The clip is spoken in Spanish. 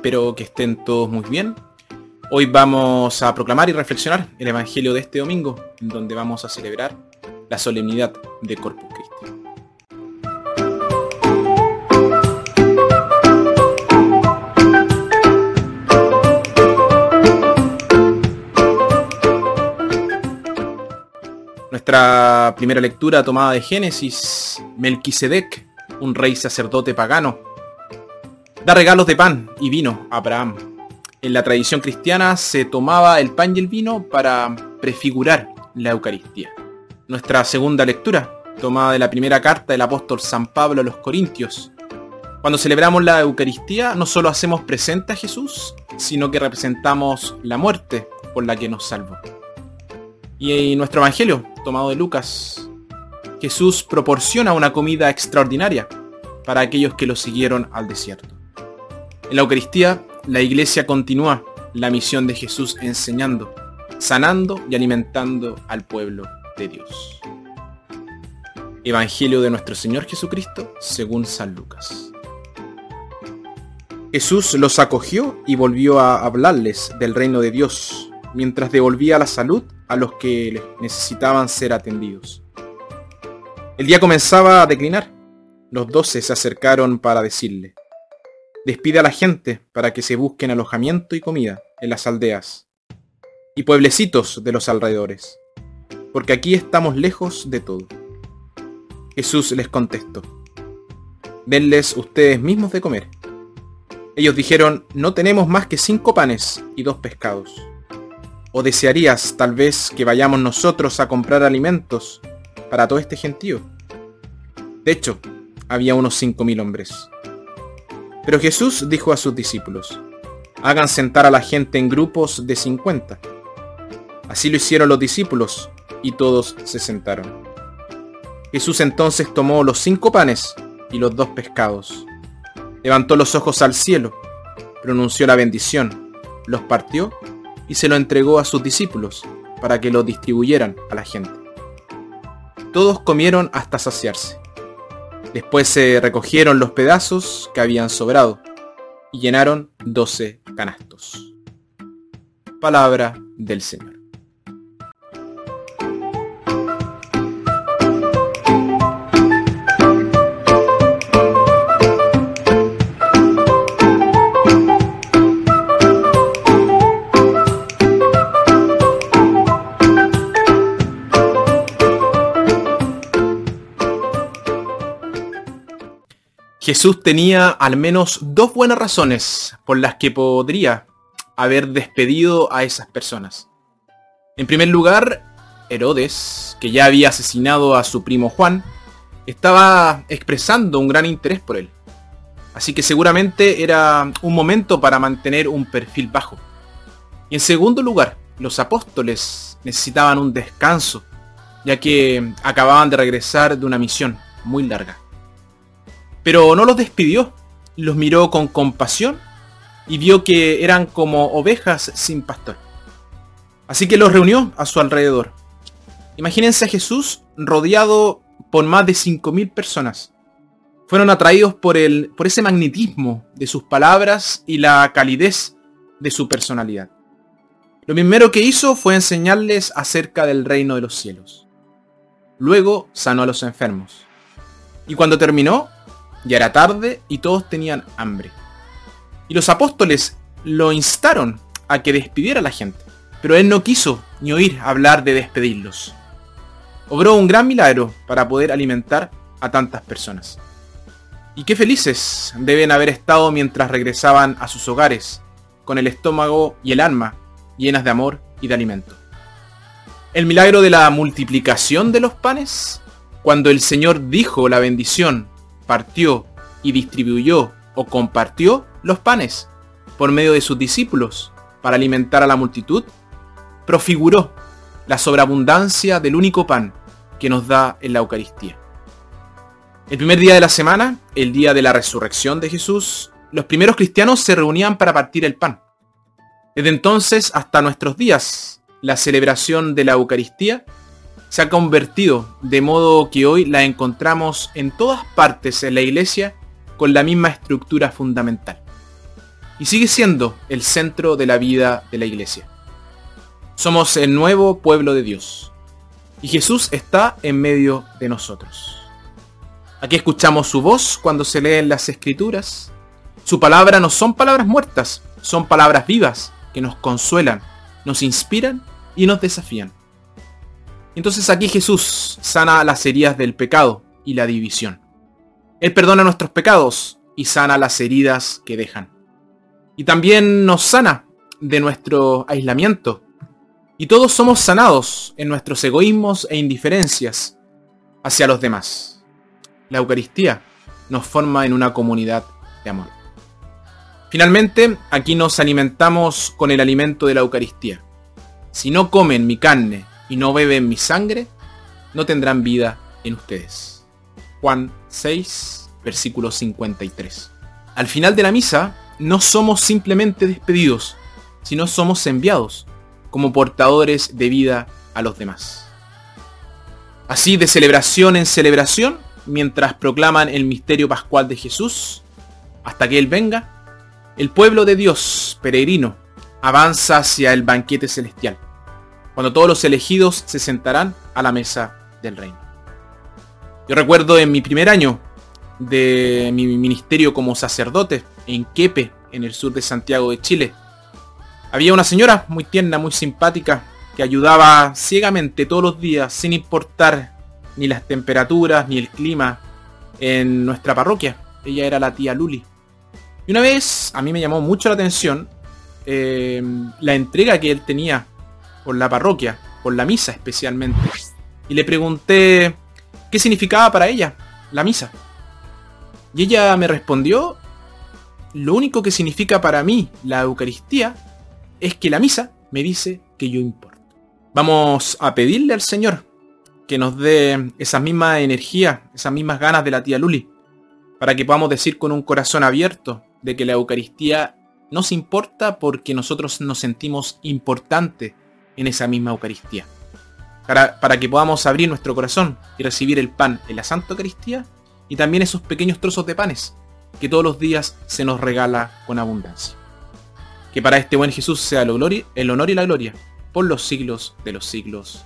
espero que estén todos muy bien. Hoy vamos a proclamar y reflexionar el Evangelio de este domingo, en donde vamos a celebrar la solemnidad de Corpus Christi. Nuestra primera lectura tomada de Génesis, Melquisedec, un rey sacerdote pagano, da regalos de pan y vino a Abraham. En la tradición cristiana se tomaba el pan y el vino para prefigurar la Eucaristía. Nuestra segunda lectura, tomada de la primera carta del apóstol San Pablo a los Corintios. Cuando celebramos la Eucaristía no solo hacemos presente a Jesús, sino que representamos la muerte por la que nos salvó. Y en nuestro Evangelio, tomado de Lucas, Jesús proporciona una comida extraordinaria para aquellos que lo siguieron al desierto. En la Eucaristía, la Iglesia continúa la misión de Jesús enseñando, sanando y alimentando al pueblo de Dios. Evangelio de nuestro Señor Jesucristo según San Lucas. Jesús los acogió y volvió a hablarles del reino de Dios, mientras devolvía la salud a los que necesitaban ser atendidos. El día comenzaba a declinar. Los doce se acercaron para decirle, despide a la gente para que se busquen alojamiento y comida en las aldeas y pueblecitos de los alrededores, porque aquí estamos lejos de todo. Jesús les contestó, denles ustedes mismos de comer. Ellos dijeron, no tenemos más que cinco panes y dos pescados. ¿O desearías tal vez que vayamos nosotros a comprar alimentos para todo este gentío? De hecho, había unos cinco mil hombres. Pero Jesús dijo a sus discípulos, hagan sentar a la gente en grupos de cincuenta. Así lo hicieron los discípulos y todos se sentaron. Jesús entonces tomó los cinco panes y los dos pescados. Levantó los ojos al cielo, pronunció la bendición, los partió y se lo entregó a sus discípulos para que lo distribuyeran a la gente. Todos comieron hasta saciarse. Después se recogieron los pedazos que habían sobrado y llenaron doce canastos. Palabra del Señor. Jesús tenía al menos dos buenas razones por las que podría haber despedido a esas personas. En primer lugar, Herodes, que ya había asesinado a su primo Juan, estaba expresando un gran interés por él. Así que seguramente era un momento para mantener un perfil bajo. Y en segundo lugar, los apóstoles necesitaban un descanso, ya que acababan de regresar de una misión muy larga. Pero no los despidió, los miró con compasión y vio que eran como ovejas sin pastor. Así que los reunió a su alrededor. Imagínense a Jesús rodeado por más de 5.000 personas. Fueron atraídos por, el, por ese magnetismo de sus palabras y la calidez de su personalidad. Lo primero que hizo fue enseñarles acerca del reino de los cielos. Luego sanó a los enfermos. Y cuando terminó, ya era tarde y todos tenían hambre. Y los apóstoles lo instaron a que despidiera a la gente. Pero él no quiso ni oír hablar de despedirlos. Obró un gran milagro para poder alimentar a tantas personas. Y qué felices deben haber estado mientras regresaban a sus hogares, con el estómago y el alma llenas de amor y de alimento. El milagro de la multiplicación de los panes, cuando el Señor dijo la bendición partió y distribuyó o compartió los panes por medio de sus discípulos para alimentar a la multitud, profiguró la sobreabundancia del único pan que nos da en la Eucaristía. El primer día de la semana, el día de la resurrección de Jesús, los primeros cristianos se reunían para partir el pan. Desde entonces hasta nuestros días, la celebración de la Eucaristía se ha convertido de modo que hoy la encontramos en todas partes en la iglesia con la misma estructura fundamental. y sigue siendo el centro de la vida de la iglesia. Somos el nuevo pueblo de Dios y Jesús está en medio de nosotros. Aquí escuchamos su voz cuando se leen las escrituras. Su palabra no son palabras muertas, son palabras vivas que nos consuelan, nos inspiran y nos desafían. Entonces aquí Jesús sana las heridas del pecado y la división. Él perdona nuestros pecados y sana las heridas que dejan. Y también nos sana de nuestro aislamiento. Y todos somos sanados en nuestros egoísmos e indiferencias hacia los demás. La Eucaristía nos forma en una comunidad de amor. Finalmente, aquí nos alimentamos con el alimento de la Eucaristía. Si no comen mi carne y no beben mi sangre, no tendrán vida en ustedes. Juan 6, versículo 53. Al final de la misa, no somos simplemente despedidos, sino somos enviados como portadores de vida a los demás. Así, de celebración en celebración, mientras proclaman el misterio pascual de Jesús, hasta que Él venga, el pueblo de Dios, peregrino, avanza hacia el banquete celestial cuando todos los elegidos se sentarán a la mesa del reino. Yo recuerdo en mi primer año de mi ministerio como sacerdote en Quepe, en el sur de Santiago de Chile, había una señora muy tierna, muy simpática, que ayudaba ciegamente todos los días, sin importar ni las temperaturas ni el clima, en nuestra parroquia. Ella era la tía Luli. Y una vez a mí me llamó mucho la atención eh, la entrega que él tenía por la parroquia, por la misa especialmente. Y le pregunté qué significaba para ella la misa. Y ella me respondió, lo único que significa para mí la Eucaristía es que la misa me dice que yo importo. Vamos a pedirle al Señor que nos dé esa misma energía, esas mismas ganas de la tía Luli, para que podamos decir con un corazón abierto de que la Eucaristía nos importa porque nosotros nos sentimos importantes en esa misma Eucaristía. Para, que podamos abrir nuestro corazón y recibir el pan en la Santa Eucaristía y también esos pequeños trozos de panes que todos los días se nos regala con abundancia. Que para este buen Jesús sea el honor y la gloria por los siglos de los siglos.